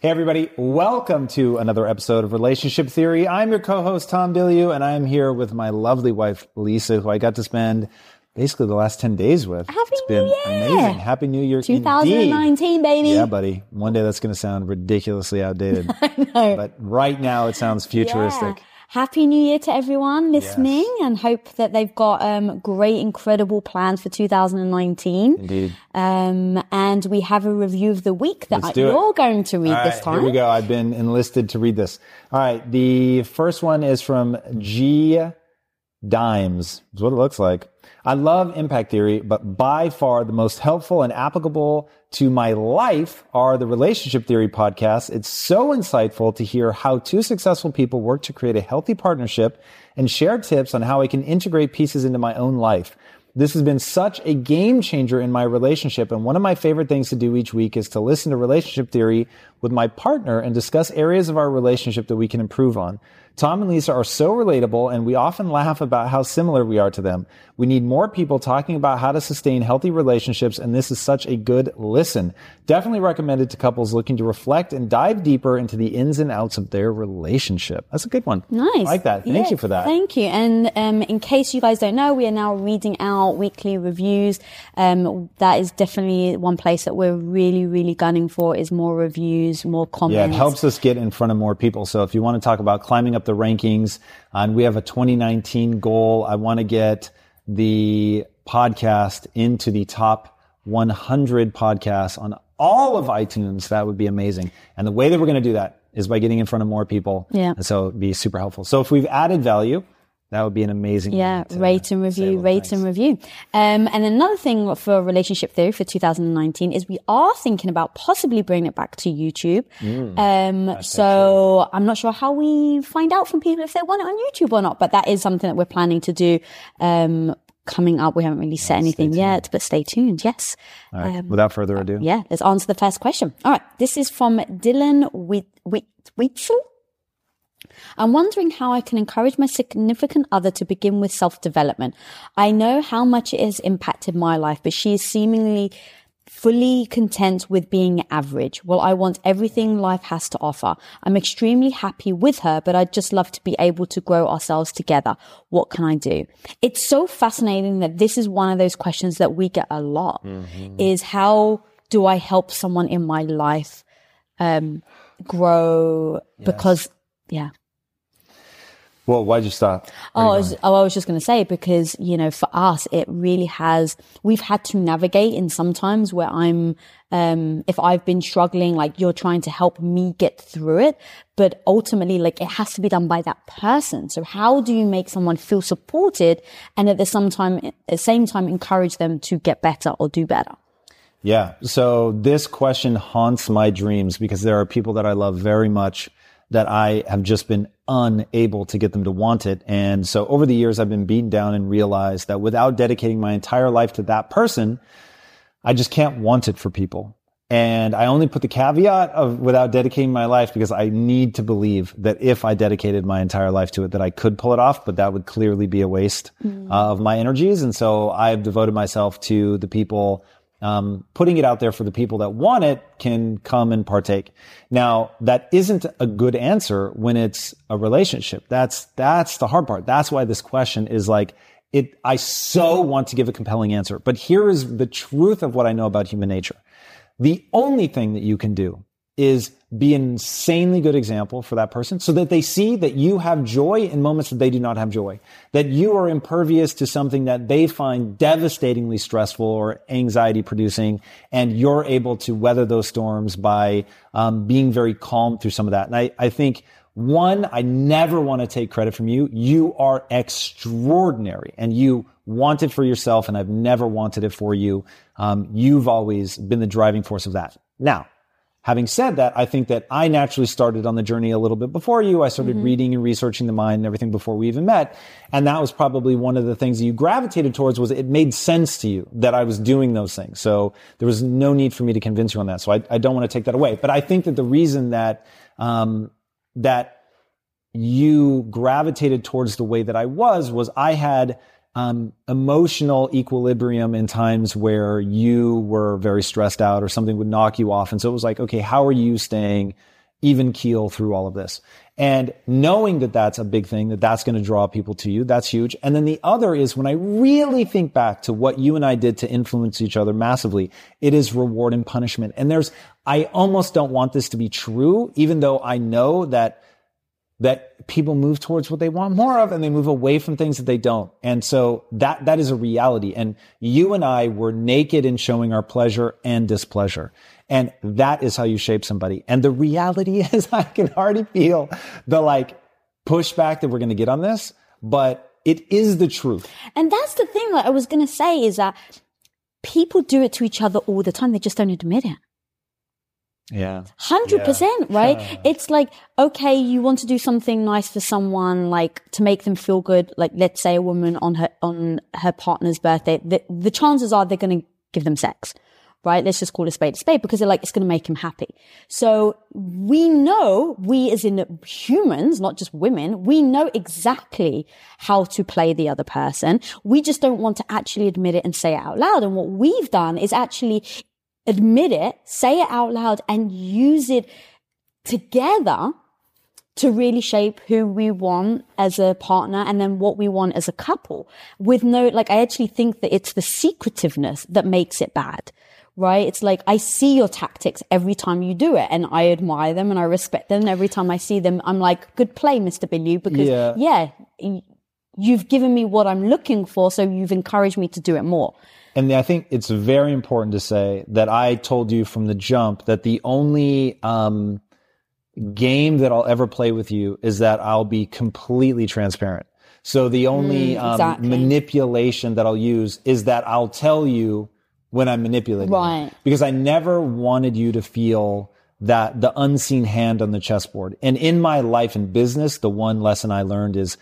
Hey, everybody. Welcome to another episode of Relationship Theory. I'm your co-host, Tom Bilyeu, and I'm here with my lovely wife, Lisa, who I got to spend basically the last 10 days with. Happy it's been New Year. amazing. Happy New Year. 2019, indeed. baby. Yeah, buddy. One day that's going to sound ridiculously outdated. But right now it sounds futuristic. Yeah. Happy New Year to everyone listening and hope that they've got um, great, incredible plans for 2019. Indeed. Um, and we have a review of the week that it. you're going to read this time. Here we go. I've been enlisted to read this. All right. The first one is from G Dimes. Is what it looks like. I love impact theory, but by far the most helpful and applicable to my life are the relationship theory podcasts. It's so insightful to hear how two successful people work to create a healthy partnership and share tips on how I can integrate pieces into my own life. This has been such a game changer in my relationship. And one of my favorite things to do each week is to listen to relationship theory with my partner and discuss areas of our relationship that we can improve on. Tom and Lisa are so relatable and we often laugh about how similar we are to them. We need more people talking about how to sustain healthy relationships and this is such a good listen. Definitely recommended to couples looking to reflect and dive deeper into the ins and outs of their relationship. That's a good one. Nice. I like that. Thank Yeah, you for that. Thank you. And um, in case you guys don't know, we are now reading out weekly reviews. Um, that is definitely one place that we're really, really gunning for is more reviews, more comments. Yeah, it helps us get in front of more people. So if you want to talk about climbing up the rankings, and we have a 2019 goal, I want to get the podcast into the top 100 podcasts on all of iTunes. That would be amazing. And the way that we're going to do that is by getting in front of more people. Yeah. And so it'd be super helpful. So if we've added value, that would be an amazing. Yeah, to rate and review, rate thanks. and review. Um, and another thing for relationship theory for 2019 is we are thinking about possibly bringing it back to YouTube. Mm, um, so I'm not sure how we find out from people if they want it on YouTube or not, but that is something that we're planning to do. Um, coming up, we haven't really said anything yet, but stay tuned. Yes. All right. Without further ado. Yeah, let's answer the first question. All right, this is from Dylan Whit- Whitchell. I'm wondering how I can encourage my significant other to begin with self development. I know how much it has impacted my life, but she is seemingly fully content with being average. Well, I want everything life has to offer. I'm extremely happy with her, but I'd just love to be able to grow ourselves together. What can I do? It's so fascinating that this is one of those questions that we get a lot is how do I help someone in my life, um, grow because, yeah. Well, why'd you stop? Oh, I was, oh, I was just going to say because you know, for us, it really has. We've had to navigate in sometimes where I'm, um, if I've been struggling, like you're trying to help me get through it, but ultimately, like it has to be done by that person. So, how do you make someone feel supported and at the same time, at the same time, encourage them to get better or do better? Yeah. So this question haunts my dreams because there are people that I love very much that I have just been unable to get them to want it. And so over the years, I've been beaten down and realized that without dedicating my entire life to that person, I just can't want it for people. And I only put the caveat of without dedicating my life because I need to believe that if I dedicated my entire life to it, that I could pull it off, but that would clearly be a waste uh, of my energies. And so I've devoted myself to the people um, putting it out there for the people that want it can come and partake. Now, that isn't a good answer when it's a relationship. That's that's the hard part. That's why this question is like it. I so want to give a compelling answer, but here is the truth of what I know about human nature. The only thing that you can do is be an insanely good example for that person so that they see that you have joy in moments that they do not have joy, that you are impervious to something that they find devastatingly stressful or anxiety producing, and you're able to weather those storms by um, being very calm through some of that. And I, I think one, I never want to take credit from you. You are extraordinary and you want it for yourself and I've never wanted it for you. Um, you've always been the driving force of that. Now, having said that, I think that I naturally started on the journey a little bit before you. I started reading and researching the mind and everything before we even met. And that was probably one of the things that you gravitated towards was it made sense to you that I was doing those things. So there was no need for me to convince you on that. So I, I don't want to take that away. But I think that the reason that, um, that you gravitated towards the way that I was was I had um, emotional equilibrium in times where you were very stressed out or something would knock you off. And so it was like, okay, how are you staying even keel through all of this? And knowing that that's a big thing, that that's going to draw people to you, that's huge. And then the other is when I really think back to what you and I did to influence each other massively, it is reward and punishment. And there's, I almost don't want this to be true, even though I know that that people move towards what they want more of and they move away from things that they don't. And so that, that is a reality. And you and I were naked in showing our pleasure and displeasure. And that is how you shape somebody. And the reality is I can already feel the like pushback that we're going to get on this, but it is the truth. And that's the thing that I was going to say is that people do it to each other all the time. They just don't admit it. Yeah. 100%, Yeah. right? It's like, okay, you want to do something nice for someone, like to make them feel good. Like, let's say a woman on her, on her partner's birthday, the, the chances are they're going to give them sex, right? Let's just call a spade a spade because they're like, it's going to make him happy. So we know, we as in humans, not just women, we know exactly how to play the other person. We just don't want to actually admit it and say it out loud. And what we've done is actually admit it, say it out loud and use it together to really shape who we want as a partner and then what we want as a couple with no, like, I actually think that it's the secretiveness that makes it bad. Right? It's like I see your tactics every time you do it and I admire them and I respect them. And every time I see them, I'm like, good play, Mr. Billy, because Yeah. yeah, you've given me what I'm looking for. So you've encouraged me to do it more. And I think it's very important to say that I told you from the jump that the only um, game that I'll ever play with you is that I'll be completely transparent. So the only um, exactly. manipulation that I'll use is that I'll tell you when I'm manipulating. you. Right. Because I never wanted you to feel that the unseen hand on the chessboard. And in my life and business, the one lesson I learned is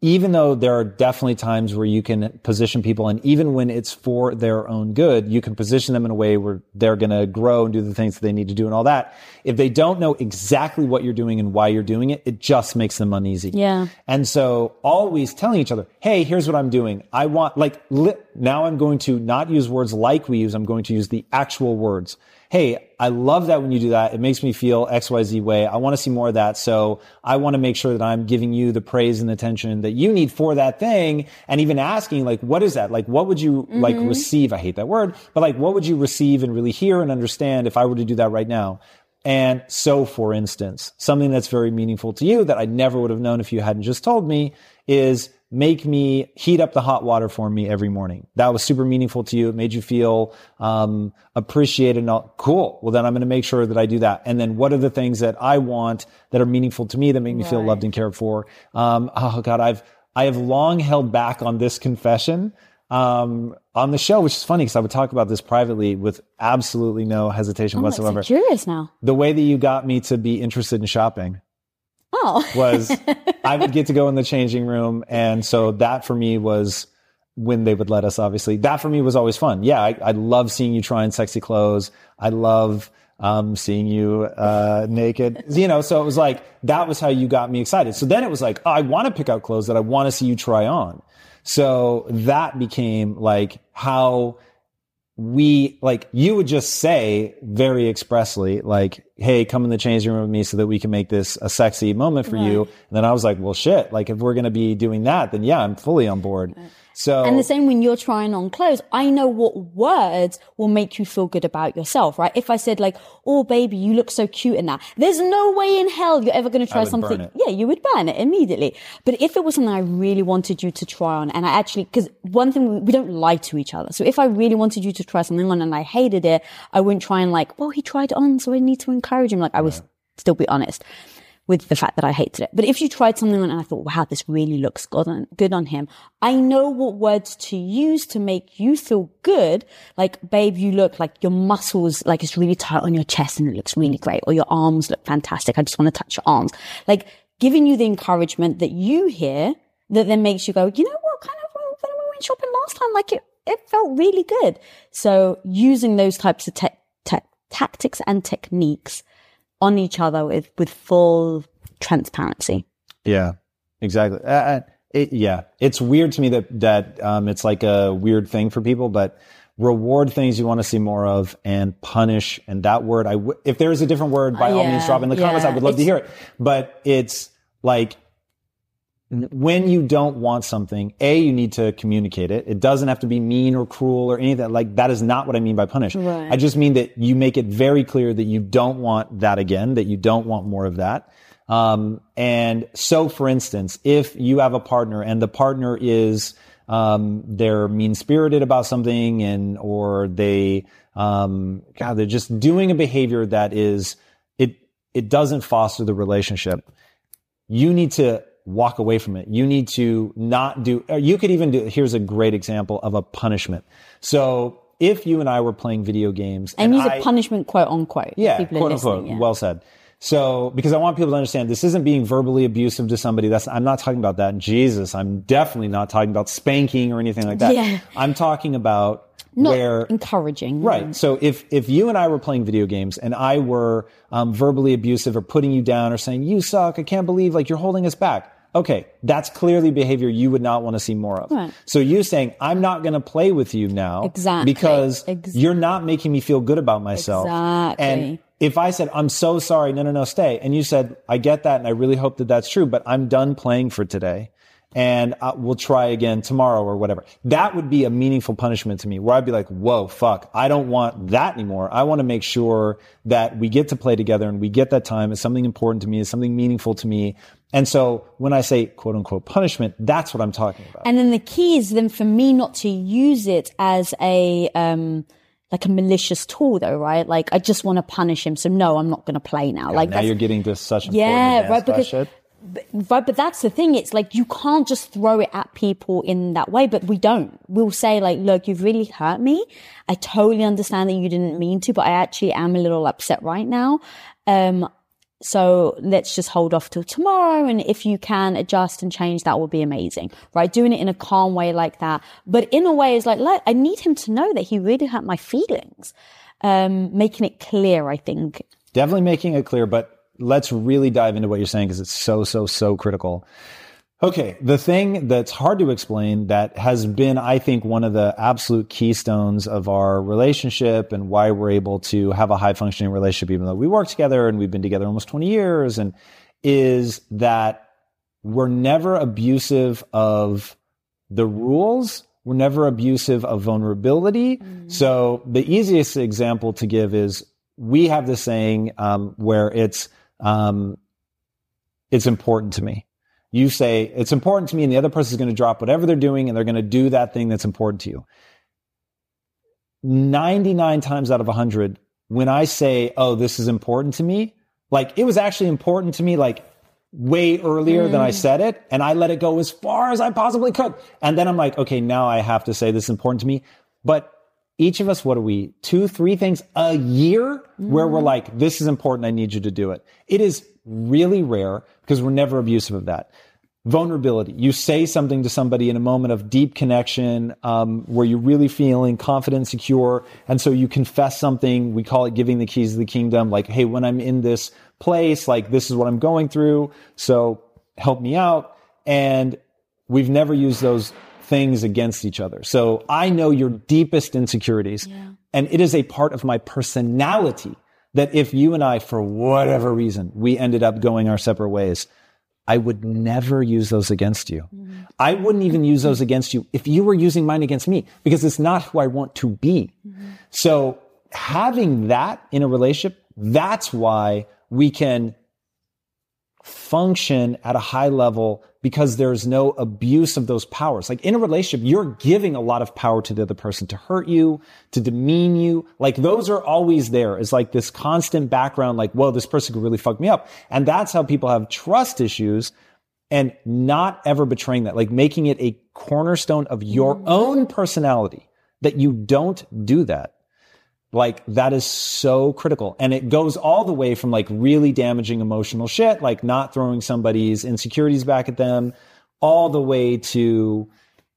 even though there are definitely times where you can position people and even when it's for their own good, you can position them in a way where they're going to grow and do the things that they need to do and all that. If they don't know exactly what you're doing and why you're doing it, it just makes them uneasy. Yeah. And so always telling each other, Hey, here's what I'm doing. I want like li- now I'm going to not use words like we use. I'm going to use the actual words. Hey, I love that when you do that. It makes me feel XYZ way. I want to see more of that. So I want to make sure that I'm giving you the praise and attention that you need for that thing. And even asking, like, what is that? Like, what would you like mm-hmm. receive? I hate that word, but like, what would you receive and really hear and understand if I were to do that right now? And so, for instance, something that's very meaningful to you that I never would have known if you hadn't just told me is make me heat up the hot water for me every morning. That was super meaningful to you. It made you feel um, appreciated. And all. Cool. Well, then I'm going to make sure that I do that. And then what are the things that I want that are meaningful to me that make me feel loved and cared for? Um, oh God, I've I have long held back on this confession um, on the show, which is funny because I would talk about this privately with absolutely no hesitation I'm whatsoever. curious now. the way that you got me to be interested in shopping Oh, was I would get to go in the changing room. And so that for me was when they would let us, obviously. That for me was always fun. Yeah, I, I love seeing you trying sexy clothes. I love um, seeing you uh, naked. You know, so it was like that was how you got me excited. So then it was like, oh, I want to pick out clothes that I want to see you try on. So that became like how we like you would just say very expressly like hey come in the changing room with me so that we can make this a sexy moment for you. And then i was like well shit. Like if we're going to be doing that then yeah i'm fully on board so And the same when you're trying on clothes, I know what words will make you feel good about yourself, right? If I said like, "Oh, baby, you look so cute in that," there's no way in hell you're ever going to try something. Yeah, you would burn it immediately. But if it was something I really wanted you to try on, and I actually, because one thing we, we don't lie to each other. So if I really wanted you to try something on and I hated it, I wouldn't try and like, well, he tried it on, so I need to encourage him. Like I would still be honest with the fact that I hated it. But if you tried something on and I thought, wow, this really looks good on, good on him, I know what words to use to make you feel good. Like, babe, you look like your muscles, like it's really tight on your chest and it looks really great. Or your arms look fantastic. I just want to touch your arms. Like giving you the encouragement that you hear that then makes you go, you know what? Kind of when we went shopping last time, like it, it felt really good. So using those types of te- te- tactics and techniques on each other with, with full transparency. yeah exactly Uh, uh, It, yeah, it's weird to me that that um, it's like a weird thing for people, but reward things you want to see more of and punish. And that word, I w- if there is a different word, by all Yeah, means, drop in the comments. I would love to hear it. But it's like when you don't want something, A, you need to communicate it. It doesn't have to be mean or cruel or anything. Like that is not what I mean by punish. Right. I just mean that you make it very clear that you don't want that again, that you don't want more of that. Um, and so for instance, if you have a partner and the partner is, um, they're mean spirited about something and, or they, um, God, they're just doing a behavior that is, it, it doesn't foster the relationship you need to walk away from it. You need to not do, or you could even do, here's a great example of a punishment. So if you and I were playing video games And use I, a punishment quote unquote. yeah, quote unquote, yeah. well said. So, because I want people to understand this isn't being verbally abusive to somebody. That's, I'm not talking about that. Jesus, I'm definitely not talking about spanking or anything like that. Yeah. I'm talking about Not where, encouraging. Right. So if if you and I were playing video games and I were um, verbally abusive or putting you down or saying you suck, I can't believe like you're holding us back. Okay, that's clearly behavior you would not want to see more of. Right. So you saying I'm not going to play with you now Exactly. because Ex- you're not making me feel good about myself. Exactly. And if I said I'm so sorry, no, no, no, stay, and you said I get that and I really hope that that's true, but I'm done playing for today and uh, we'll try again tomorrow or whatever. That would be a meaningful punishment to me where I'd be like, whoa, fuck, I don't want that anymore. I want to make sure that we get to play together and we get that time. It's something important to me. It's something meaningful to me. And so when I say quote unquote punishment, that's what I'm talking about. And then the key is then for me not to use it as a, um, like a malicious tool though, right? Like I just want to punish him. So no, I'm not going to play now. like now you're getting to such Yeah, right, because- shit. Right, but that's the thing. It's like you can't just throw it at people in that way, but we don't. We'll say like, look, you've really hurt me. I totally understand that you didn't mean to, but I actually am a little upset right now. Um, so let's just hold off till tomorrow. And if you can adjust and change, that will be amazing, right? Doing it in a calm way like that. But in a way, is like, look, I need him to know that he really hurt my feelings. Um, making it clear, I think. Definitely making it clear, but let's really dive into what you're saying because it's so, so, so critical. Okay. The thing that's hard to explain that has been, I think, one of the absolute keystones of our relationship and why we're able to have a high functioning relationship, even though we work together and we've been together almost 20 years and is that we're never abusive of the rules. We're never abusive of vulnerability. So the easiest example to give is we have this saying um, where it's um, it's important to me. You say it's important to me, and the other person is going to drop whatever they're doing, and they're going to do that thing that's important to you. Ninety nine times out of hundred, when I say, "Oh, this is important to me," like it was actually important to me, like way earlier than I mm. said it, and I let it go as far as I possibly could, and then I'm like, "Okay, now I have to say this is important to me," but each of us, what are we? Two, three things a year where we're like, this is important. I need you to do it. It is really rare because we're never abusive of that. Vulnerability. You say something to somebody in a moment of deep connection, um, where you're really feeling confident, secure. And so you confess something. We call it giving the keys of the kingdom. Like, Hey, when I'm in this place, like this is what I'm going through. So help me out. And we've never used those things against each other. So I know your deepest insecurities and it is a part of my personality that if you and I, for whatever reason, we ended up going our separate ways, I would never use those against you. Mm-hmm. I wouldn't even use those against you if you were using mine against me because it's not who I want to be. Mm-hmm. So having that in a relationship, that's why we can function at a high level because there's no abuse of those powers. Like in a relationship, you're giving a lot of power to the other person to hurt you, to demean you. Like those are always there. It's like this constant background, like, whoa, this person could really fuck me up. And that's how people have trust issues and not ever betraying that, like making it a cornerstone of your mm-hmm. own personality that you don't do that. Like that is so critical. And it goes all the way from like really damaging emotional shit, like not throwing somebody's insecurities back at them, all the way to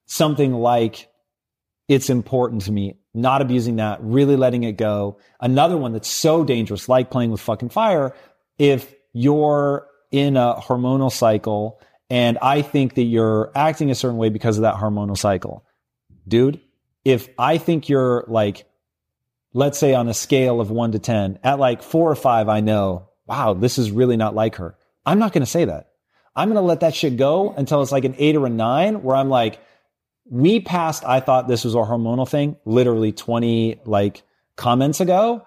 something like it's important to me, not abusing that, really letting it go. Another one that's so dangerous, like playing with fucking fire. If you're in a hormonal cycle And I think that you're acting a certain way because of that hormonal cycle. Dude, if I think you're like, let's say on a scale of one to 10, at like four or five, I know, wow, this is really not like her. I'm not going to say that. I'm going to let that shit go until it's like an eight or a nine where I'm like, we passed, I thought this was a hormonal thing, literally 20 like comments ago.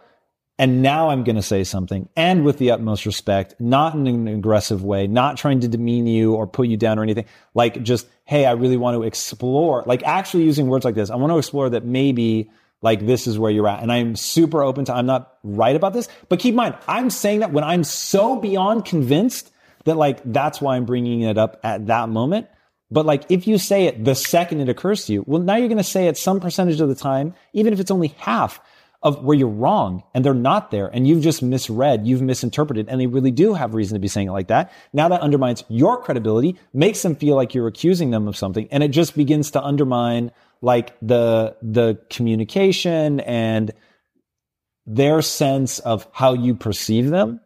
And now I'm going to say something and with the utmost respect, not in an aggressive way, not trying to demean you or put you down or anything. Like just, Hey, I really want to explore, like actually using words like this. I want to explore that maybe like this is where you're at. And I'm super open to, I'm not right about this, but keep in mind, I'm saying that when I'm so beyond convinced that like that's why I'm bringing it up at that moment. But like if you say it the second it occurs to you, well, now you're going to say it some percentage of the time, even if it's only half of where you're wrong and they're not there and you've just misread, you've misinterpreted, and they really do have reason to be saying it like that. Now that undermines your credibility, makes them feel like you're accusing them of something, and it just begins to undermine like the the communication and their sense of how you perceive them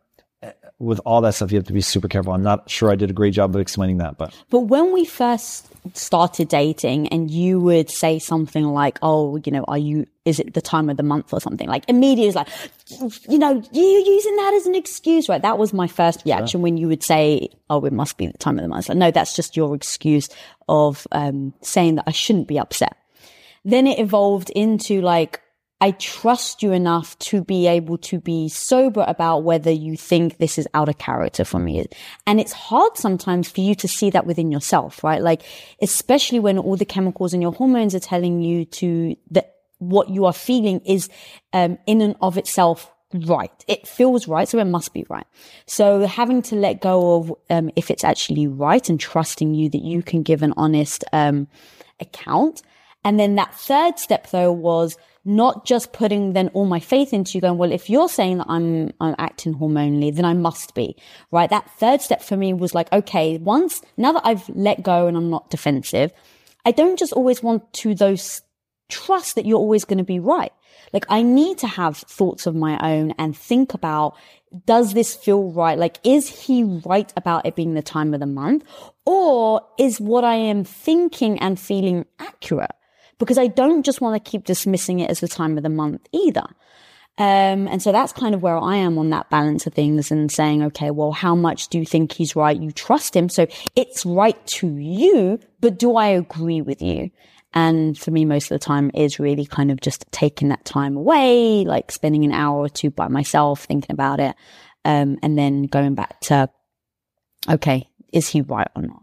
with all that stuff, you have to be super careful. I'm not sure I did a great job of explaining that, but but when we first started dating, and you would say something like, "Oh, you know, are you? Is it the time of the month or something?" Like immediately, like, you know, you're using that as an excuse, right? That was my first reaction sure. when you would say, "Oh, it must be the time of the month." Like, no, that's just your excuse of um, saying that I shouldn't be upset. Then it evolved into like, I trust you enough to be able to be sober about whether you think this is out of character for me. And it's hard sometimes for you to see that within yourself, right? Like, especially when all the chemicals and your hormones are telling you to that what you are feeling is, um, in and of itself right. It feels right, so it must be right. So having to let go of um, if it's actually right and trusting you that you can give an honest um, account. And then that third step though was not just putting then all my faith into you going, well, if you're saying that I'm, I'm acting hormonally, then I must be, right? That third step for me was like, okay, once, now that I've let go and I'm not defensive, I don't just always want to those trust that you're always going to be right. Like I need to have thoughts of my own and think about, does this feel right? Like, is he right about it being the time of the month? Or is what I am thinking and feeling accurate? Because I don't just want to keep dismissing it as the time of the month either. Um, and so that's kind of where I am on that balance of things and saying, okay, well, how much do you think he's right? You trust him. So it's right to you, but do I agree with you? And for me, most of the time is really kind of just taking that time away, like spending an hour or two by myself thinking about it. Um, and then going back to, okay, is he right or not?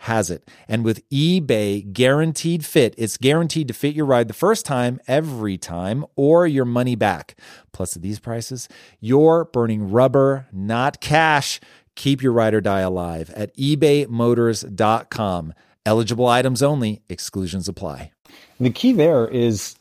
has it. And with eBay guaranteed fit, it's guaranteed to fit your ride the first time, every time, or your money back. Plus, at these prices, you're burning rubber, not cash. Keep your ride or die alive at ebaymotors.com. Eligible items only, exclusions apply. The key there is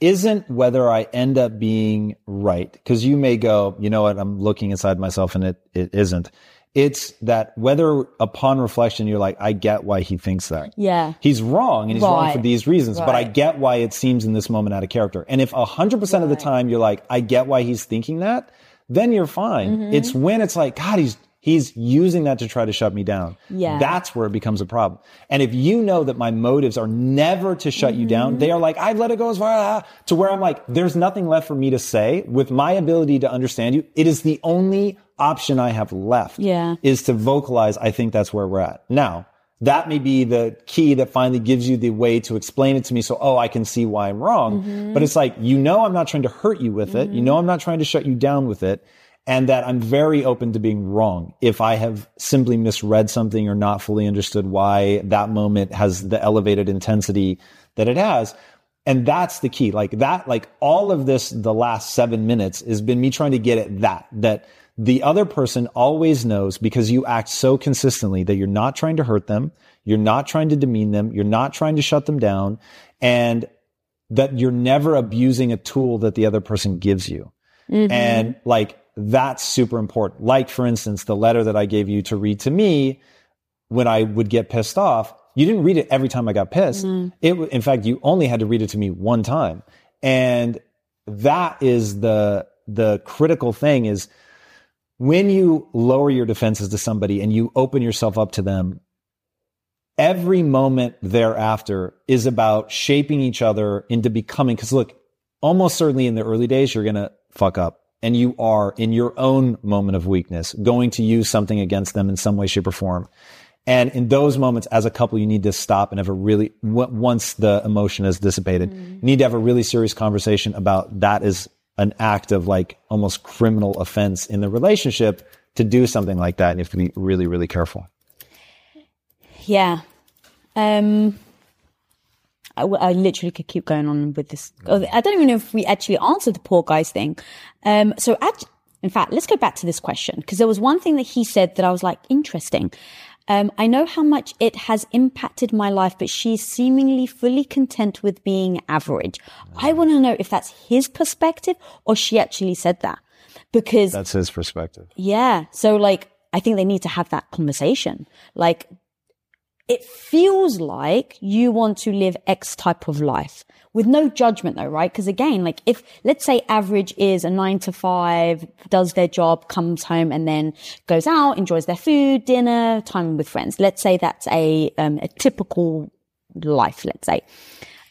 isn't whether I end up being right. Cause you may go, you know what? I'm looking inside myself and it, it isn't. It's that whether upon reflection, you're like, I get why he thinks that. Yeah. He's wrong and he's wrong for these reasons, but I get why it seems in this moment out of character. And if 100% of the time you're like, I get why he's thinking that, then you're fine. Mm-hmm. It's when it's like, God, he's, he's using that to try to shut me down. Yeah. That's where it becomes a problem. And if you know that my motives are never to shut you Mm-hmm. down, they are like, I've let it go as far to where I'm like, there's nothing left for me to say with my ability to understand you. It is the only option I have left Yeah. is to vocalize, I think that's where we're at. Now, that may be the key that finally gives you the way to explain it to me. So, oh, I can see why I'm wrong. Mm-hmm. But it's like, you know, I'm not trying to hurt you with it. You know, I'm not trying to shut you down with it. And that I'm very open to being wrong if I have simply misread something or not fully understood why that moment has the elevated intensity that it has. And that's the key. Like that, like all of this, the last seven minutes has been me trying to get at that, that the other person always knows because you act so consistently that you're not trying to hurt them. You're not trying to demean them. You're not trying to shut them down and that you're never abusing a tool that the other person gives you. Mm-hmm. And like, that's super important. Like, for instance, the letter that I gave you to read to me when I would get pissed off, you didn't read it every time I got pissed. Mm-hmm. It, in fact, you only had to read it to me one time. And that is the, the critical thing is when you lower your defenses to somebody and you open yourself up to them, every moment thereafter is about shaping each other into becoming, cause look, almost certainly in the early days, you're going to fuck up and you are in your own moment of weakness going to use something against them in some way, shape or form. And in those moments, as a couple, you need to stop and have a really, once the emotion is dissipated, you need to have a really serious conversation about that is an act of like almost criminal offense in the relationship to do something like that. And you have to be really, really careful. Yeah. Um, I, w- I literally could keep going on with this. oh, I don't even know if we actually answered the poor guy's thing. Um, so act- in fact, let's go back to this question because there was one thing that he said that I was like, interesting. Um, I know how much it has impacted my life, but she's seemingly fully content with being average. I want to know if that's his perspective or she actually said that because That's his perspective. yeah. So like, I think they need to have that conversation. Like, it feels like you want to live X type of life with no judgment though, right? Because again, like if, let's say average is a nine to five, does their job, comes home and then goes out, enjoys their food, dinner, time with friends. Let's say that's a, um, a typical life, let's say.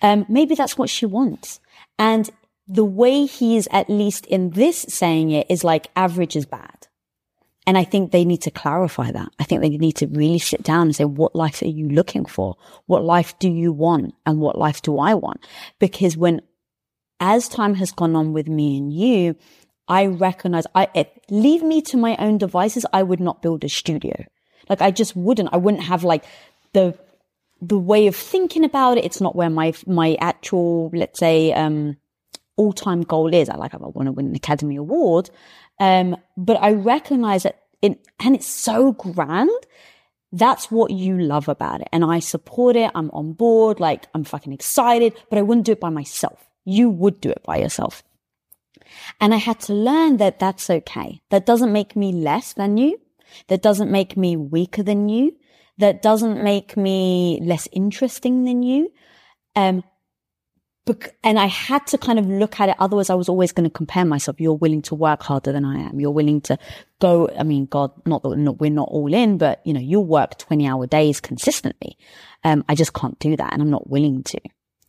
Um, maybe that's what she wants. And the way he is, at least in this saying it, is like average is bad. And I think they need to clarify that. I think they need to really sit down and say, what life are you looking for? What life do you want? And what life do I want? Because when, as time has gone on with me and you, I recognize I, if, leave me to my own devices. I would not build a studio. Like I just wouldn't. I wouldn't have like the, the way of thinking about it. It's not where my, my actual, let's say, um, all time goal is. I like, I want to win an Academy Award. Um, but I recognize that and it's so grand. That's what you love about it. And I support it. I'm on board. Like I'm fucking excited, but I wouldn't do it by myself. You would do it by yourself. And I had to learn that that's okay. That doesn't make me less than you. That doesn't make me weaker than you. That doesn't make me less interesting than you. Um, and I had to kind of look at it. Otherwise, I was always going to compare myself. You're willing to work harder than I am. You're willing to go. I mean, God, not that we're not all in, but you know, you work 20 hour days consistently. Um, I just can't do that and I'm not willing to.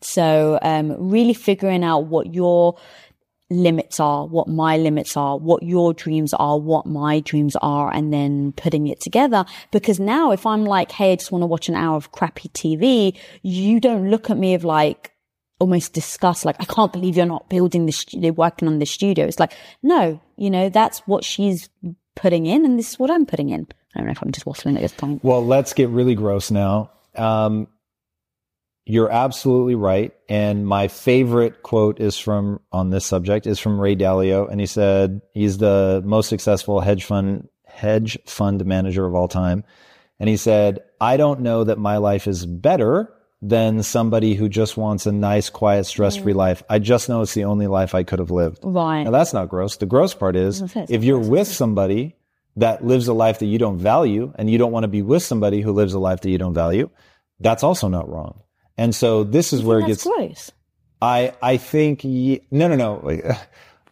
So, um, really figuring out what your limits are, what my limits are, what your dreams are, what my dreams are, and then putting it together. Because now if I'm like, Hey, I just want to watch an hour of crappy TV, you don't look at me of like, almost discuss like, I can't believe you're not building the studio, working on the studio. It's like, no, you know, that's what she's putting in and this is what I'm putting in. I don't know if I'm just waffling at this point. Well, let's get really gross now. Um, you're absolutely right. And my favorite quote is from on this subject is from Ray Dalio. And he said he's the most successful hedge fund hedge fund manager of all time. And he said, I don't know that my life is better than somebody who just wants a nice, quiet, stress free mm. life. I just know it's the only life I could have lived. Right. Now that's not gross. The gross part is if you're with somebody that lives a life that you don't value and you don't want to be with somebody who lives a life that you don't value, that's also not wrong. And so this is where it gets gross. I I think no no no.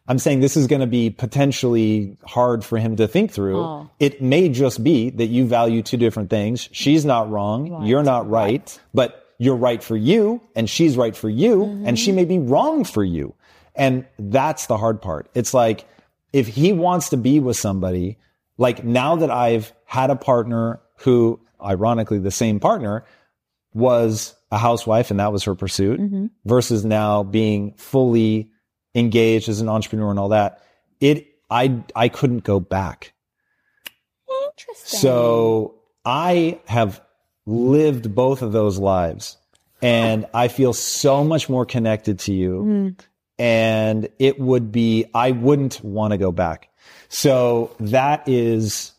I'm saying this is going to be potentially hard for him to think through. Oh. It may just be that you value two different things. She's not wrong. Right. You're not right. right. But you're right for you and she's right for you mm-hmm. and she may be wrong for you. And that's the hard part. It's like, if he wants to be with somebody, like now that I've had a partner who, ironically, the same partner was a housewife and that was her pursuit mm-hmm. versus now being fully engaged as an entrepreneur and all that, it, I, I couldn't go back. Interesting. So I have lived both of those lives. And I feel so much more connected to you. Mm. And it would be, I wouldn't want to go back. So that is,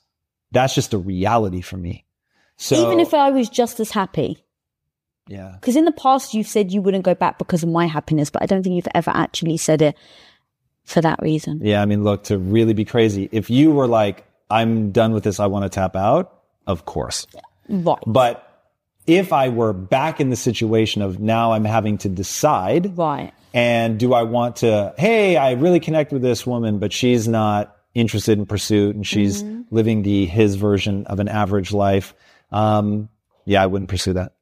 that's just a reality for me. So even if I was just as happy. Yeah. Because in the past, you've said you wouldn't go back because of my happiness, but I don't think you've ever actually said it for that reason. Yeah. I mean, look, to really be crazy, if you were like, I'm done with this, I want to tap out, of course. Right. But if I were back in the situation of now I'm having to decide. Right. And do I want to, hey, I really connect with this woman, but she's not interested in pursuit and she's mm-hmm. living the his version of an average life. Um, yeah, I wouldn't pursue that.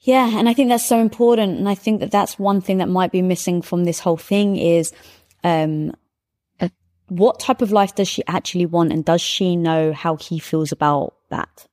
Yeah, and I think that's so important, and I think that that's one thing that might be missing from this whole thing is, um, uh, what type of life does she actually want, and does she know how he feels about that?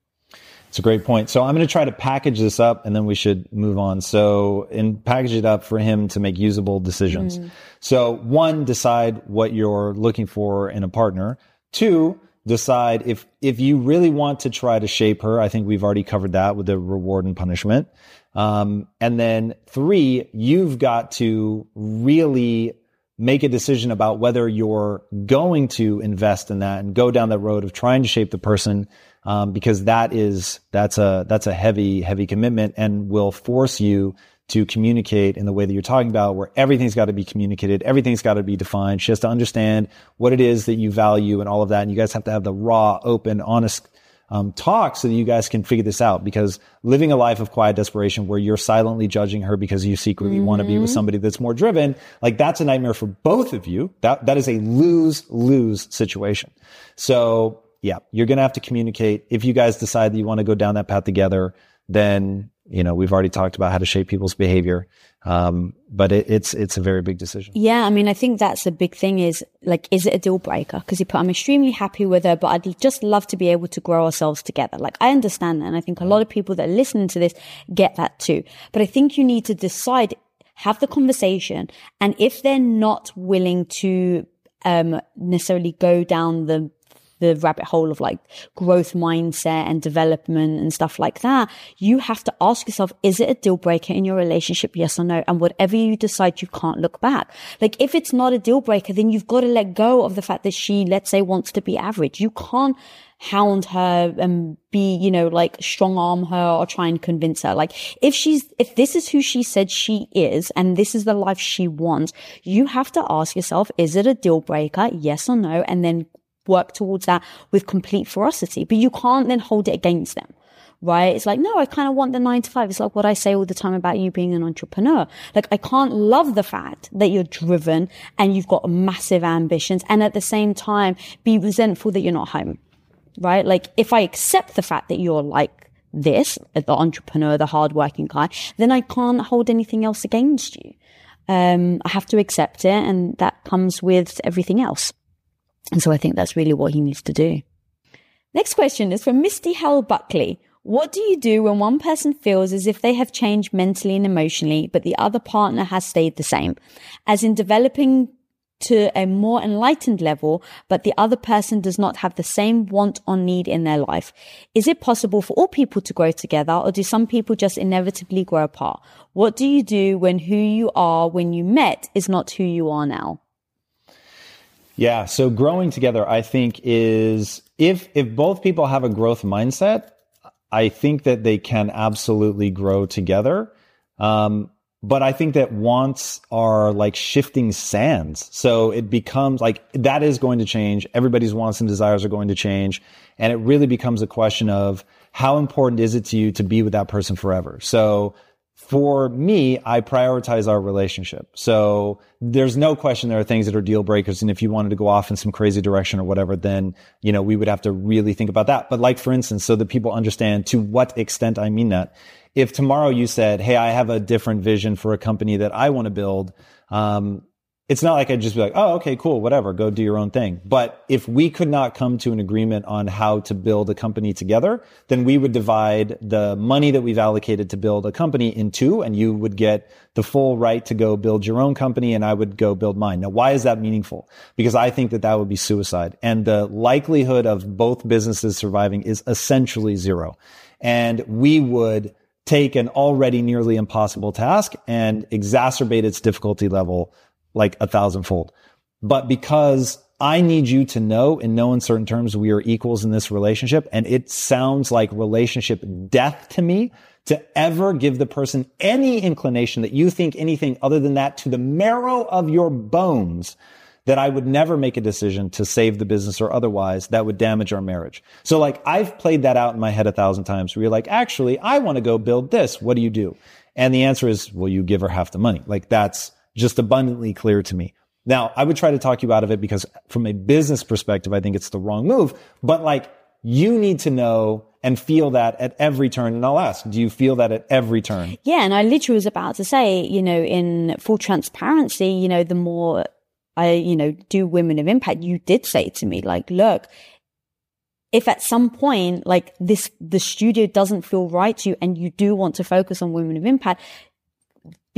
It's a great point. So I'm going to try to package this up and then we should move on. So and package it up for him to make usable decisions. Mm. So one, decide what you're looking for in a partner. Two, decide if, if you really want to try to shape her. I think we've already covered that with the reward and punishment. Um, and then three, you've got to really make a decision about whether you're going to invest in that and go down that road of trying to shape the person um, because that is that's a that's a heavy heavy commitment and will force you to communicate in the way that you're talking about, where everything's got to be communicated, everything's got to be defined. She has to understand what it is that you value and all of that. And you guys have to have the raw, open, honest um, talk so that you guys can figure this out. Because living a life of quiet desperation where you're silently judging her because you secretly mm-hmm. want to be with somebody that's more driven, like that's a nightmare for both of you. That that is a lose lose situation. So yeah, you're going to have to communicate. If you guys decide that you want to go down that path together, then you know, we've already talked about how to shape people's behavior. Um, but it, it's it's a very big decision. Yeah, I mean, I think that's a big thing. Is like, is it a deal breaker? Because put, I'm extremely happy with her, but I'd just love to be able to grow ourselves together. Like, I understand that, and I think a lot of people that are listening to this get that too. But I think you need to decide, have the conversation, and if they're not willing to um, necessarily go down the the rabbit hole of like growth mindset and development and stuff like that, you have to ask yourself, is it a deal breaker in your relationship? Yes or no? And whatever you decide, you can't look back. Like if it's not a deal breaker, then you've got to let go of the fact that she, let's say, wants to be average. You can't hound her and be, you know, like strong arm her or try and convince her. Like if she's, if this is who she said she is and this is the life she wants, you have to ask yourself, is it a deal breaker? Yes or no? And then work towards that with complete ferocity, but you can't then hold it against them. Right? It's like, no, I kind of want the nine to five. It's like what I say all the time about you being an entrepreneur. Like, I can't love the fact that you're driven and you've got massive ambitions and at the same time be resentful that you're not home. Right? Like, if I accept the fact that you're like this, the entrepreneur, the hardworking guy, then I can't hold anything else against you. Um, I have to accept it and that comes with everything else. And so I think that's really what he needs to do. Next question is from Misty Hell Buckley. What do you do when one person feels as if they have changed mentally and emotionally, but the other partner has stayed the same? As in developing to a more enlightened level, but the other person does not have the same want or need in their life. Is it possible for all people to grow together or do some people just inevitably grow apart? What do you do when who you are when you met is not who you are now? Yeah. So growing together, I think is if, if both people have a growth mindset, I think that they can absolutely grow together. Um, but I think that wants are like shifting sands. So it becomes like that is going to change. Everybody's wants and desires are going to change. And it really becomes a question of how important is it to you to be with that person forever? So for me, I prioritize our relationship. So there's no question there are things that are deal breakers. And if you wanted to go off in some crazy direction or whatever, then, you know, we would have to really think about that. But like, for instance, so that people understand to what extent I mean that. If tomorrow you said, Hey, I have a different vision for a company that I want to build, um, it's not like I'd just be like, oh, okay, cool, whatever, go do your own thing. But if we could not come to an agreement on how to build a company together, then we would divide the money that we've allocated to build a company in two, and you would get the full right to go build your own company, and I would go build mine. Now, why is that meaningful? Because I think that that would be suicide. And the likelihood of both businesses surviving is essentially zero. And we would take an already nearly impossible task and exacerbate its difficulty level like a thousandfold. But because I need you to know in no uncertain terms we are equals in this relationship, and it sounds like relationship death to me to ever give the person any inclination that you think anything other than that to the marrow of your bones that I would never make a decision to save the business or otherwise that would damage our marriage. So like I've played that out in my head a thousand times where you're like, actually, I want to go build this. What do you do? And the answer is, well, you give her half the money. Like that's, just abundantly clear to me. Now, I would try to talk you out of it because from a business perspective, I think it's the wrong move. But like, you need to know and feel that at every turn. And I'll ask, do you feel that at every turn? Yeah. And I literally was about to say, you know, in full transparency, you know, the more I, you know, do women of impact, you did say to me, like, look, if at some point, like this, the studio doesn't feel right to you and you do want to focus on women of impact,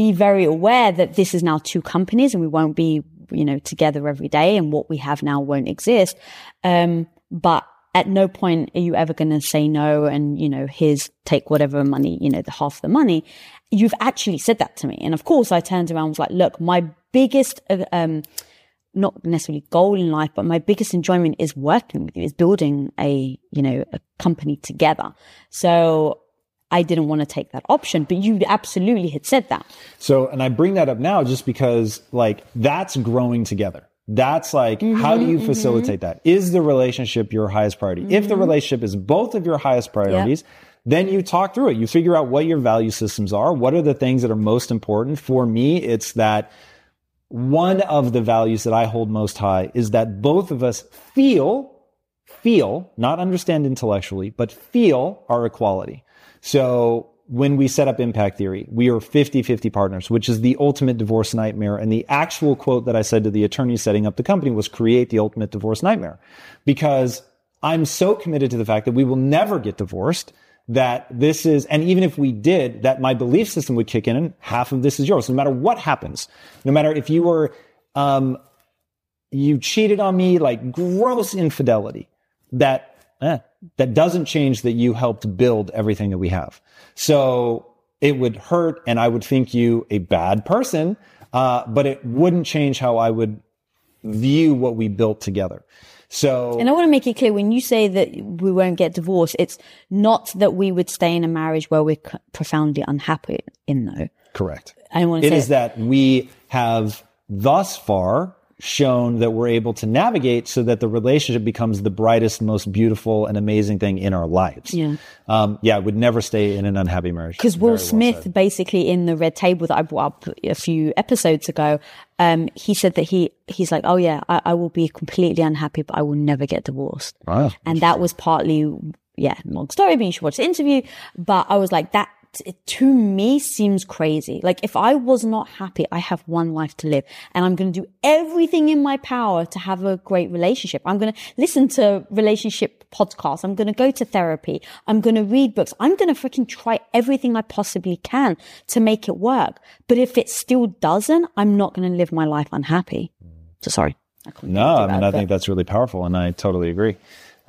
be very aware that this is now two companies and we won't be, you know, together every day and what we have now won't exist. Um, but at no point are you ever going to say no and, you know, here's take whatever money, you know, the half the money. You've actually said that to me. And of course I turned around and was like, look, my biggest, uh, um, not necessarily goal in life, but my biggest enjoyment is working with you, is building a, you know, a company together. So I didn't want to take that option, but you absolutely had said that. So, and I bring that up now just because like that's growing together. That's like, mm-hmm, how do you mm-hmm. facilitate mm-hmm. that? Is the relationship your highest priority? Mm-hmm. If the mm-hmm. relationship is both of your highest priorities, yep. then you talk through it. You figure out what your value systems are. What are the things that are most important? For me, it's that one of the values that I hold most high is that both of us feel, feel, not understand intellectually, but feel our equality. So when we set up Impact Theory, we are 50 50 partners, which is the ultimate divorce nightmare. And the actual quote that I said to the attorney setting up the company was create the ultimate divorce nightmare because I'm so committed to the fact that we will never get divorced that this is, and even if we did, that my belief system would kick in and half of this is yours. No matter what happens, no matter if you were, um, you cheated on me, like gross infidelity, that, eh, that doesn't change that you helped build everything that we have. So it would hurt and I would think you a bad person, uh, but it wouldn't change how I would view what we built together. So, and I want to make it clear when you say that we won't get divorced, it's not that we would stay in a marriage where we're profoundly unhappy in though. Correct. I want to say It is that we have thus far shown that we're able to navigate so that the relationship becomes the brightest, most beautiful, and amazing thing in our lives. Yeah. Um, yeah, I would never stay in an unhappy marriage. Because Will Smith, basically, in the Red Table that I brought up a few episodes ago, um, he said that he he's like, oh yeah, I, I, will be completely unhappy, but I will never get divorced. Wow. And that was partly, yeah, long story, but you should watch the interview. But I was like, that to me seems crazy. Like if I was not happy, I have one life to live and I'm going to do everything in my power to have a great relationship. I'm going to listen to relationship podcasts. I'm going to go to therapy. I'm going to read books. I'm going to freaking try everything I possibly can to make it work. But if it still doesn't, I'm not going to live my life unhappy. So sorry. I no, I mean, that, I think that's really powerful and I totally agree.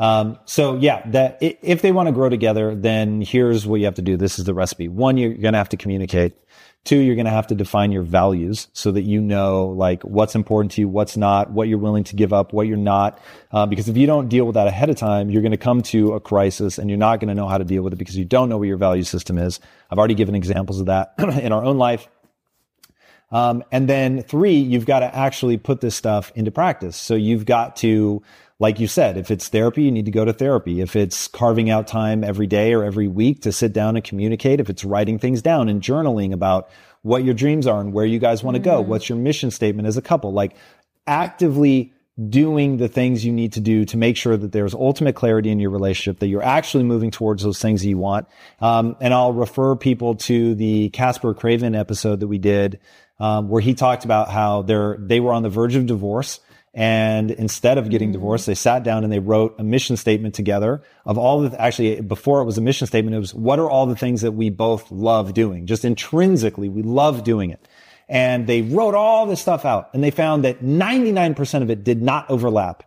Um, so yeah, that if they want to grow together, then here's what you have to do. This is the recipe. One, you're going to have to communicate. Two, you're going to have to define your values so that you know like what's important to you, what's not, what you're willing to give up, what you're not. Uh, because if you don't deal with that ahead of time, you're going to come to a crisis and you're not going to know how to deal with it because you don't know what your value system is. I've already given examples of that in our own life. Um, and then three, you've got to actually put this stuff into practice. So you've got to like you said, if it's therapy, you need to go to therapy. If it's carving out time every day or every week to sit down and communicate, if it's writing things down and journaling about what your dreams are and where you guys want to go, mm-hmm. what's your mission statement as a couple, like actively doing the things you need to do to make sure that there's ultimate clarity in your relationship, that you're actually moving towards those things that you want. Um, and I'll refer people to the Casper Craven episode that we did, um, where he talked about how they're, they were on the verge of divorce and instead of getting mm. divorced, they sat down and they wrote a mission statement together of all the, actually, before it was a mission statement, it was what are all the things that we both love doing? Just intrinsically, we love doing it. And they wrote all this stuff out and they found that 99% of it did not overlap.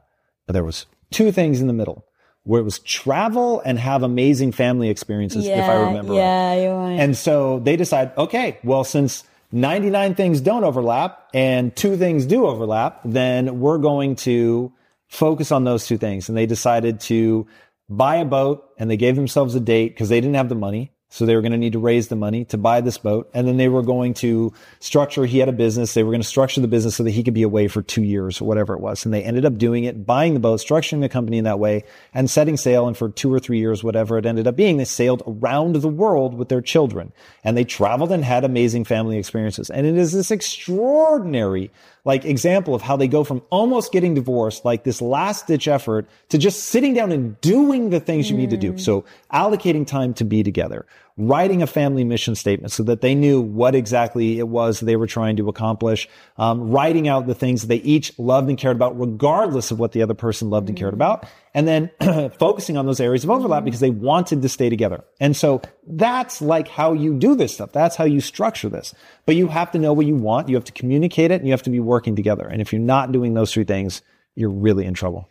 But there was two things in the middle where it was travel and have amazing family experiences, yeah, if I remember yeah, right. You're right. And so they decide, okay, well, since 99 things don't overlap and two things do overlap, then we're going to focus on those two things. And they decided to buy a boat and they gave themselves a date because they didn't have the money. So they were going to need to raise the money to buy this boat. And then they were going to structure, he had a business. They were going to structure the business so that he could be away for two years or whatever it was. And they ended up doing it, buying the boat, structuring the company in that way and setting sail. And for two or three years, whatever it ended up being, they sailed around the world with their children and they traveled and had amazing family experiences. And it is this extraordinary like example of how they go from almost getting divorced, like this last ditch effort to just sitting down and doing the things you need to do. Mm. So allocating time to be together, writing a family mission statement so that they knew what exactly it was they were trying to accomplish, um, writing out the things they each loved and cared about, regardless of what the other person loved and cared mm. about, and then focusing on those areas of overlap mm. because they wanted to stay together. And so that's like how you do this stuff. That's how you structure this. But you have to know what you want. You have to communicate it and you have to be working together. And if you're not doing those three things, you're really in trouble.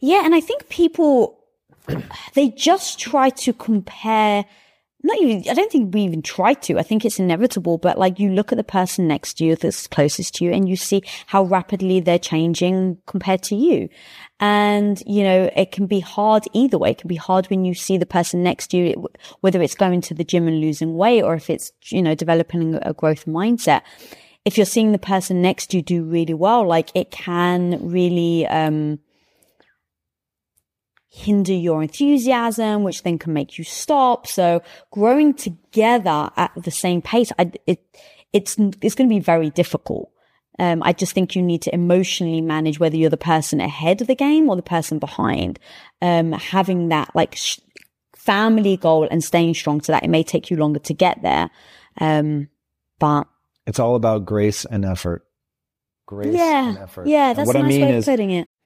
Yeah. And I think people, they just try to compare not even, I don't think we even try to. I think it's inevitable, but like you look at the person next to you that's closest to you and you see how rapidly they're changing compared to you. And, you know, it can be hard either way. It can be hard when you see the person next to you, whether it's going to the gym and losing weight or if it's, you know, developing a growth mindset. If you're seeing the person next to you do really well, like it can really, um, hinder your enthusiasm, which then can make you stop. So growing together at the same pace, I, it, it's, it's going to be very difficult. Um, I just think you need to emotionally manage whether you're the person ahead of the game or the person behind. Um, having that like sh- family goal and staying strong so that it may take you longer to get there. Um, but It's all about grace and effort. Grace and yeah, effort. yeah, And that's what a I nice mean way is of putting it.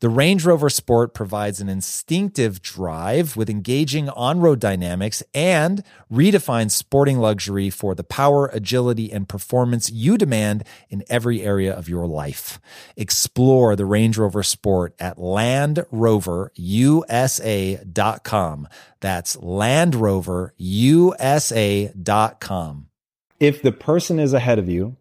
The Range Rover Sport provides an instinctive drive with engaging on road dynamics and redefines sporting luxury for the power, agility, and performance you demand in every area of your life. Explore the Range Rover Sport at LandRoverUSA.com. That's LandRoverUSA.com. if the person is ahead of you,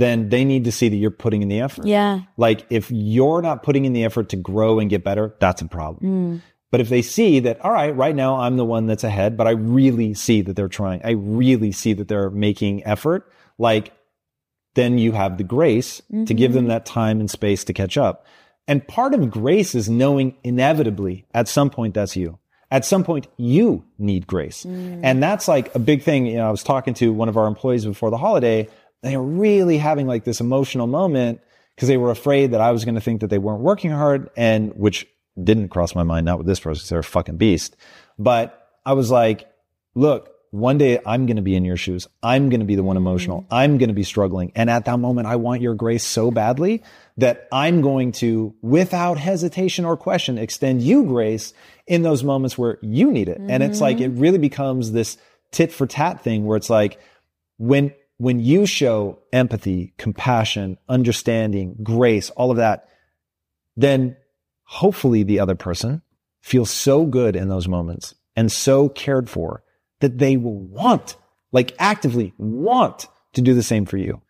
then they need to see that you're putting in the effort. Yeah. Like if you're not putting in the effort to grow and get better, that's a problem. Mm. But if they see that, all right, right now I'm the one that's ahead, but I really see that they're trying, I really see that they're making effort, like then you have the grace to give them that time and space to catch up. And part of grace is knowing inevitably at some point that's you. At some point you need grace. And that's like a big thing. You know, I was talking to one of our employees before the holiday. They were really having like this emotional moment because they were afraid that I was going to think that they weren't working hard and which didn't cross my mind, not with this person, they're a fucking beast. But I was like, look, one day I'm going to be in your shoes. I'm going to be the one emotional. Mm-hmm. I'm going to be struggling. And at that moment, I want your grace so badly that I'm going to, without hesitation or question, extend you grace in those moments where you need it. And it's like, mm-hmm. it really becomes this tit for tat thing where it's like, when, when you show empathy, compassion, understanding, grace, all of that, then hopefully the other person feels so good in those moments and so cared for that they will want, like actively want to do the same for you.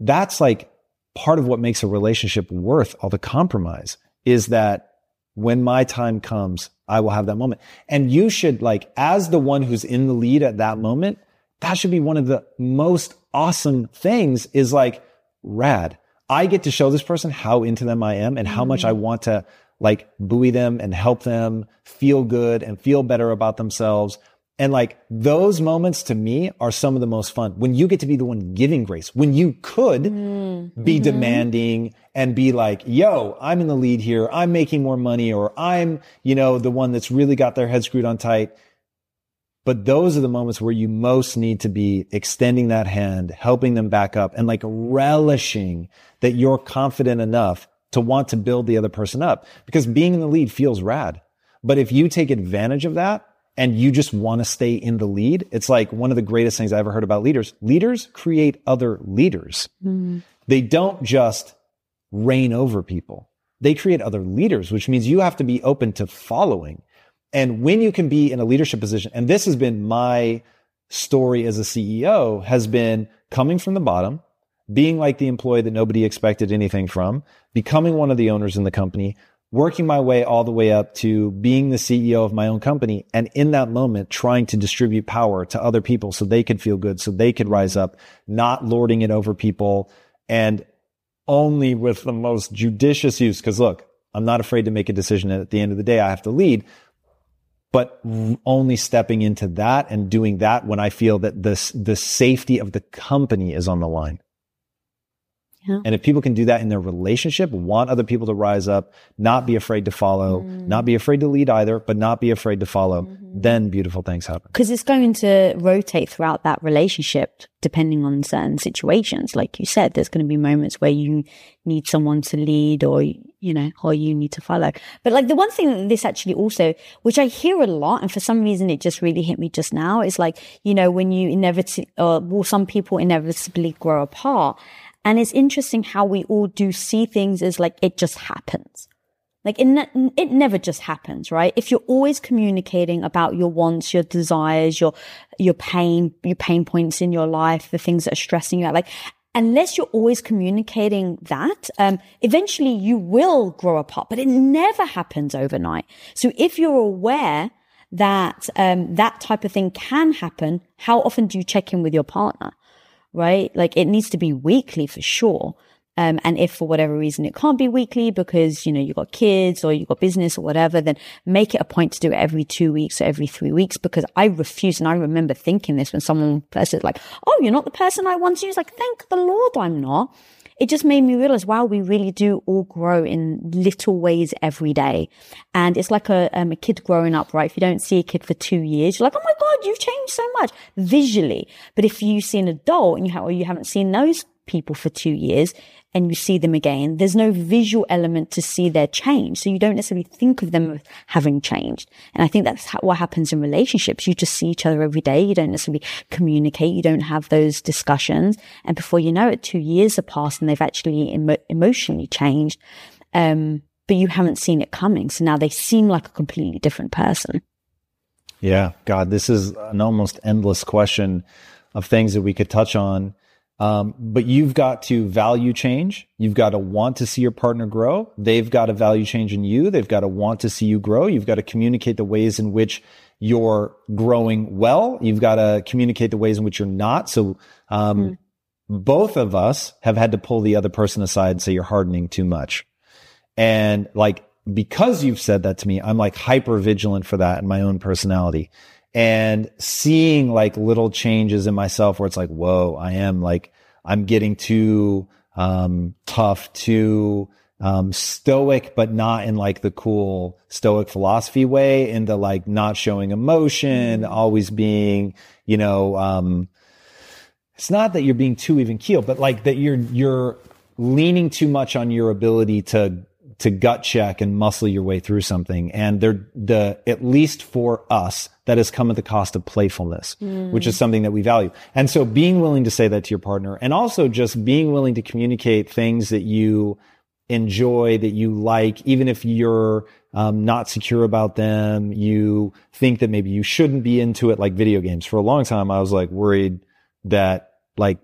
That's like part of what makes a relationship worth all the compromise is that when my time comes, I will have that moment. And you should like, as the one who's in the lead at that moment, that should be one of the most awesome things is like rad. I get to show this person how into them I am and how much I mm-hmm. want to like buoy them and help them feel good and feel better about themselves. And like those moments to me are some of the most fun when you get to be the one giving grace, when you could mm-hmm. be mm-hmm. demanding and be like, yo, I'm in the lead here. I'm making more money or I'm, you know, the one that's really got their head screwed on tight. But those are the moments where you most need to be extending that hand, helping them back up and like relishing that you're confident enough to want to build the other person up because being in the lead feels rad. But if you take advantage of that and you just want to stay in the lead, it's like one of the greatest things I ever heard about leaders. Leaders create other leaders. Hmm. They don't just reign over people. They create other leaders, which means you have to be open to following. And when you can be in a leadership position, and this has been my story as a CEO, has been coming from the bottom, being like the employee that nobody expected anything from, becoming one of the owners in the company, working my way all the way up to being the CEO of my own company. And in that moment, trying to distribute power to other people so they could feel good, so they could rise up, not lording it over people and only with the most judicious use. Cause look, I'm not afraid to make a decision. At the end of the day, I have to lead, but only stepping into that and doing that when I feel that this, the safety of the company is on the line. Yeah. And if people can do that in their relationship, want other people to rise up, not be afraid to follow, not be afraid to lead either, but not be afraid to follow, mm-hmm. then beautiful things happen. because it's going to rotate throughout that relationship depending on certain situations like you said there's going to be moments where you need someone to lead or you know or you need to follow but like the one thing that this actually also which i hear a lot and for some reason it just really hit me just now is like you know when you inevitably or well some people inevitably grow apart and it's interesting how we all do see things as like it just happens like it, ne- it never just happens, right? If you're always communicating about your wants, your desires, your, your pain, your pain points in your life, the things that are stressing you out, like unless you're always communicating that, um, eventually you will grow apart, but it never happens overnight. So if you're aware that, um, that type of thing can happen, how often do you check in with your partner? Right? Like it needs to be weekly for sure. Um, and if for whatever reason it can't be weekly because, you know, you've got kids or you've got business or whatever, then make it a point to do it every two weeks or every three weeks because I refuse. And I remember thinking this when someone said like, Oh, you're not the person I want to use. Like, thank the Lord I'm not. It just made me realize, wow, we really do all grow in little ways every day. And it's like a, um, a kid growing up, right? If you don't see a kid for two years, you're like, Oh my God, you've changed so much visually. But if you see an adult and you, ha- you haven't seen those people for two years and you see them again, there's no visual element to see their change. So you don't necessarily think of them as having changed. And I think that's what happens in relationships. You just see each other every day. You don't necessarily communicate. You don't have those discussions. And before you know it, two years have passed and they've actually emo- emotionally changed. Um, but you haven't seen it coming. So now they seem like a completely different person. Yeah. God, this is an almost endless question of things that we could touch on. Um, but you've got to value change. You've got to want to see your partner grow. They've got to value change in you. They've got to want to see you grow. You've got to communicate the ways in which you're growing well. You've got to communicate the ways in which you're not. So, um, mm. both of us have had to pull the other person aside and say, you're hardening too much. And like, because you've said that to me, I'm like hyper vigilant for that in my own personality and seeing like little changes in myself where it's like, whoa, I am like, I'm getting too, um, tough, too, um, stoic, but not in like the cool stoic philosophy way, into like not showing emotion, always being, you know, um, it's not that you're being too even keel, but like that you're, you're leaning too much on your ability to to gut check and muscle your way through something. And they're the, at least for us, that has come at the cost of playfulness, mm. which is something that we value. And so being willing to say that to your partner and also just being willing to communicate things that you enjoy, that you like, even if you're um, not secure about them, you think that maybe you shouldn't be into it, like video games. For a long time, I was like worried that like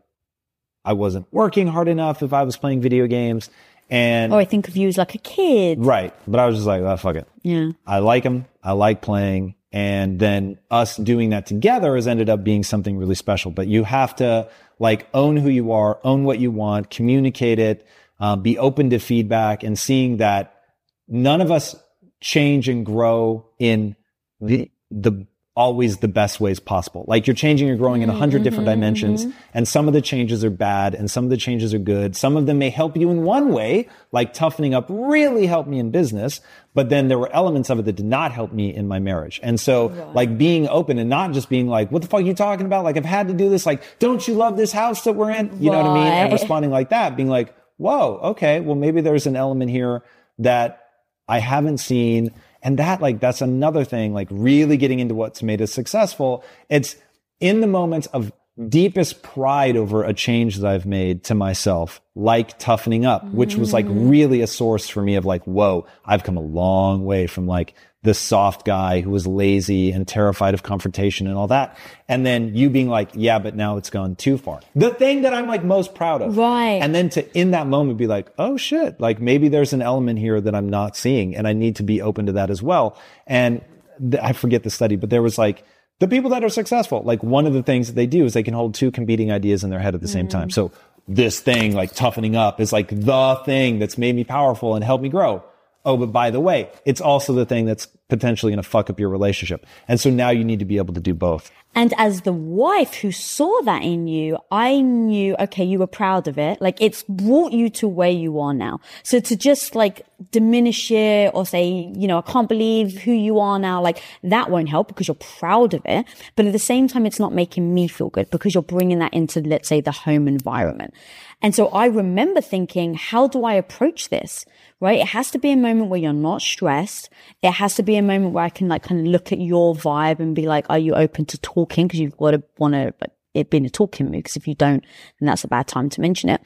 I wasn't working hard enough if I was playing video games. And or I think of you as like a kid. Right. But I was just like, oh, fuck it. Yeah. I like him. I like playing. And then us doing that together has ended up being something really special. But you have to like own who you are, own what you want, communicate it, uh, be open to feedback and seeing that none of us change and grow in the, the always the best ways possible. Like you're changing or growing in a 100 mm-hmm, different dimensions mm-hmm. and some of the changes are bad and some of the changes are good. Some of them may help you in one way, like toughening up really helped me in business, but then there were elements of it that did not help me in my marriage. And so right. like being open and not just being like, what the fuck are you talking about? Like I've had to do this. Like, don't you love this house that we're in? You right. know what I mean? And responding like that, being like, whoa, okay, well maybe there's an element here that I haven't seen and that, like, that's another thing, like really getting into what's made us successful. It's in the moments of deepest pride over a change that I've made to myself, like toughening up, which was like mm. really a source for me of like, whoa, I've come a long way from like the soft guy who was lazy and terrified of confrontation and all that. And then you being like, yeah, but now it's gone too far. The thing that I'm like most proud of. Right. And then to in that moment be like, oh shit, like maybe there's an element here that I'm not seeing and I need to be open to that as well. And th- I forget the study, but there was like, the people that are successful, like one of the things that they do is they can hold two competing ideas in their head at the mm. same time. So this thing, like toughening up is like the thing that's made me powerful and helped me grow. Oh, but by the way, it's also the thing that's potentially going to fuck up your relationship. And so now you need to be able to do both. And as the wife who saw that in you, I knew, okay, you were proud of it. Like it's brought you to where you are now. So to just like diminish it or say, you know, I can't believe who you are now, like that won't help because you're proud of it. But at the same time, it's not making me feel good because you're bringing that into, let's say, the home environment. And so I remember thinking, how do I approach this? right? It has to be a moment where you're not stressed. It has to be a moment where I can like kind of look at your vibe and be like, are you open to talking? Cause you've got to want to like, it being a talking mood. Because if you don't, then that's a bad time to mention it.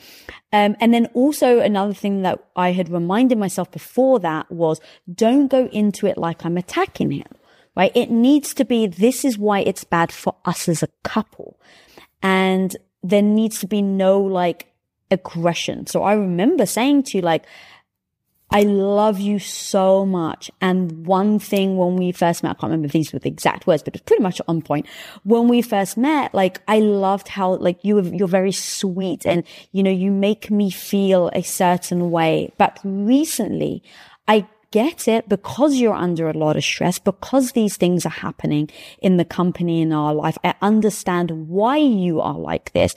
Um, and then also another thing that I had reminded myself before that was don't go into it like I'm attacking him, right? It needs to be, this is why it's bad for us as a couple. And there needs to be no like aggression. So I remember saying to you, like, I love you so much. And one thing when we first met, I can't remember these were the exact words, but it's pretty much on point. When we first met, like I loved how like you you're very sweet and you know you make me feel a certain way. But recently, I get it because you're under a lot of stress, because these things are happening in the company in our life. I understand why you are like this,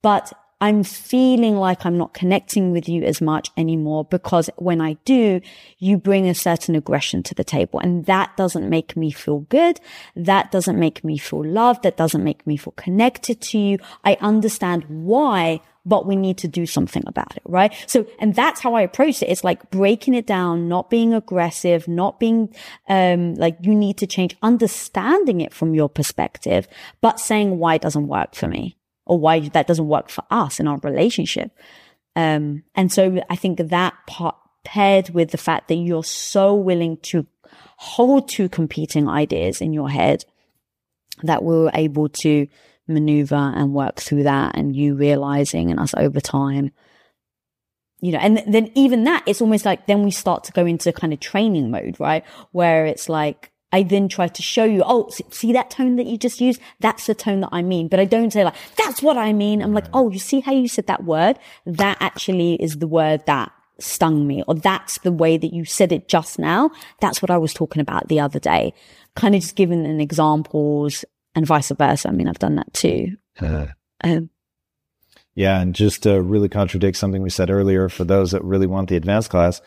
but I'm feeling like I'm not connecting with you as much anymore because when I do, you bring a certain aggression to the table and that doesn't make me feel good. That doesn't make me feel loved. That doesn't make me feel connected to you. I understand why, but we need to do something about it, right? So, and that's how I approach it. It's like breaking it down, not being aggressive, not being, um, like you need to change, understanding it from your perspective, but saying why it doesn't work for me or why that doesn't work for us in our relationship. Um, and so I think that part paired with the fact that you're so willing to hold two competing ideas in your head that we were able to maneuver and work through that and you realizing and us over time you know and then even that it's almost like then we start to go into kind of training mode right where it's like I then try to show you, oh, see that tone that you just used? That's the tone that I mean. But I don't say like, that's what I mean. I'm like, oh, you see how you said that word? That actually is the word that stung me or that's the way that you said it just now. That's what I was talking about the other day. Kind of just giving an examples and vice versa. I mean, I've done that too. Uh, um, yeah. And just to really contradict something we said earlier for those that really want the advanced class,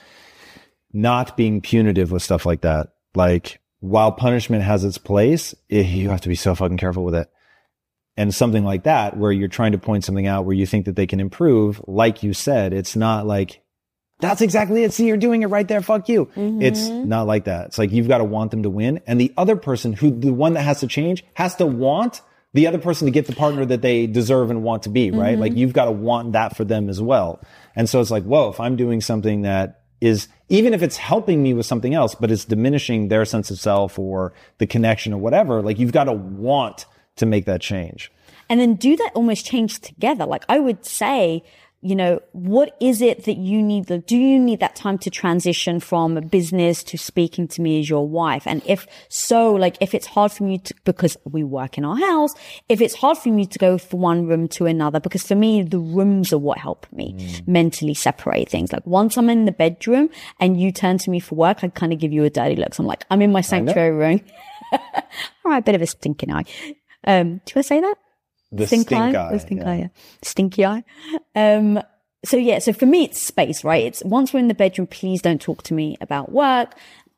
not being punitive with stuff like that. Like while punishment has its place, it, you have to be so fucking careful with it. And something like that, where you're trying to point something out where you think that they can improve, like you said, it's not like, that's exactly it. See, you're doing it right there. Fuck you. Mm-hmm. It's not like that. It's like you've got to want them to win. And the other person who, the one that has to change, has to want the other person to get the partner that they deserve and want to be, right? Mm-hmm. Like you've got to want that for them as well. And so it's like, whoa, if I'm doing something that is even if it's helping me with something else, but it's diminishing their sense of self or the connection or whatever, like you've got to want to make that change. And then do that almost change together. Like I would say, you know, what is it that you need? Do you need that time to transition from business to speaking to me as your wife? And if so, like, if it's hard for you to, because we work in our house, if it's hard for me to go from one room to another, because for me, the rooms are what help me mm. mentally separate things. Like once I'm in the bedroom and you turn to me for work, I kind of give you a dirty look. So I'm like, I'm in my sanctuary room. All right, bit of a stinking eye. Um, do I say that? The stink, stink eye. eye. The stink yeah. eye, yeah. Stinky eye. Um, so yeah, so for me, it's space, right? It's once we're in the bedroom, please don't talk to me about work.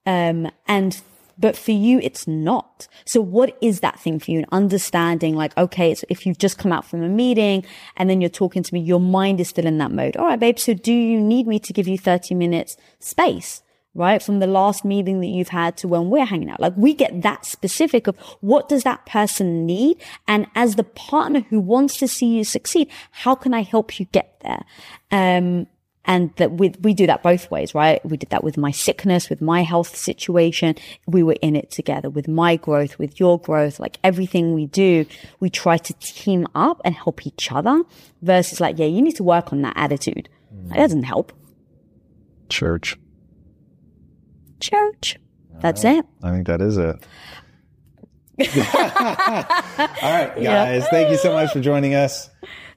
Um, and, but for you, it's not. So what is that thing for you? And understanding like, okay, it's if you've just come out from a meeting and then you're talking to me, your mind is still in that mode. All right, babe. So do you need me to give you 30 minutes space? Right? From the last meeting that you've had to when we're hanging out. Like we get that specific of what does that person need? And as the partner who wants to see you succeed, how can I help you get there? Um, and that we, we do that both ways, right? We did that with my sickness, with my health situation. We were in it together with my growth, with your growth, like everything we do, we try to team up and help each other versus like, yeah, you need to work on that attitude. Mm. That doesn't help. Church church. That's it. I think that is it. All right, guys. Yeah. Thank you so much for joining us.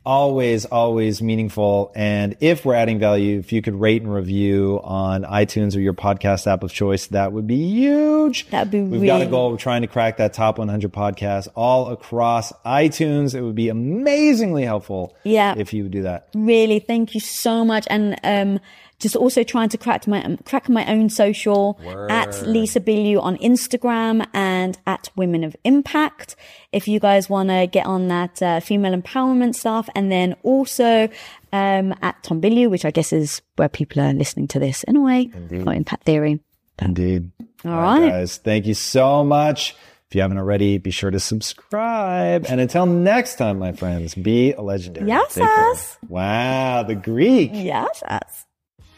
Always, always meaningful. And if we're adding value, if you could rate and review on iTunes or your podcast app of choice, that would be huge. That'd be We've really... got a goal. We're trying to crack that top 100 podcasts all across iTunes. It would be amazingly helpful. Yeah. If you would do that. Really. Thank you so much. And, um, just also trying to crack my um, crack my own social Word. at Lisa Bilyeu on Instagram and at Women of Impact. If you guys want to get on that uh, female empowerment stuff, and then also um, at Tom Bilyeu, which I guess is where people are listening to this in a way, Indeed. or Impact Theory. Indeed. All, All right. guys. Thank you so much. If you haven't already, be sure to subscribe. And until next time, my friends, be a legendary. Yes. Wow, the Greek. Yes.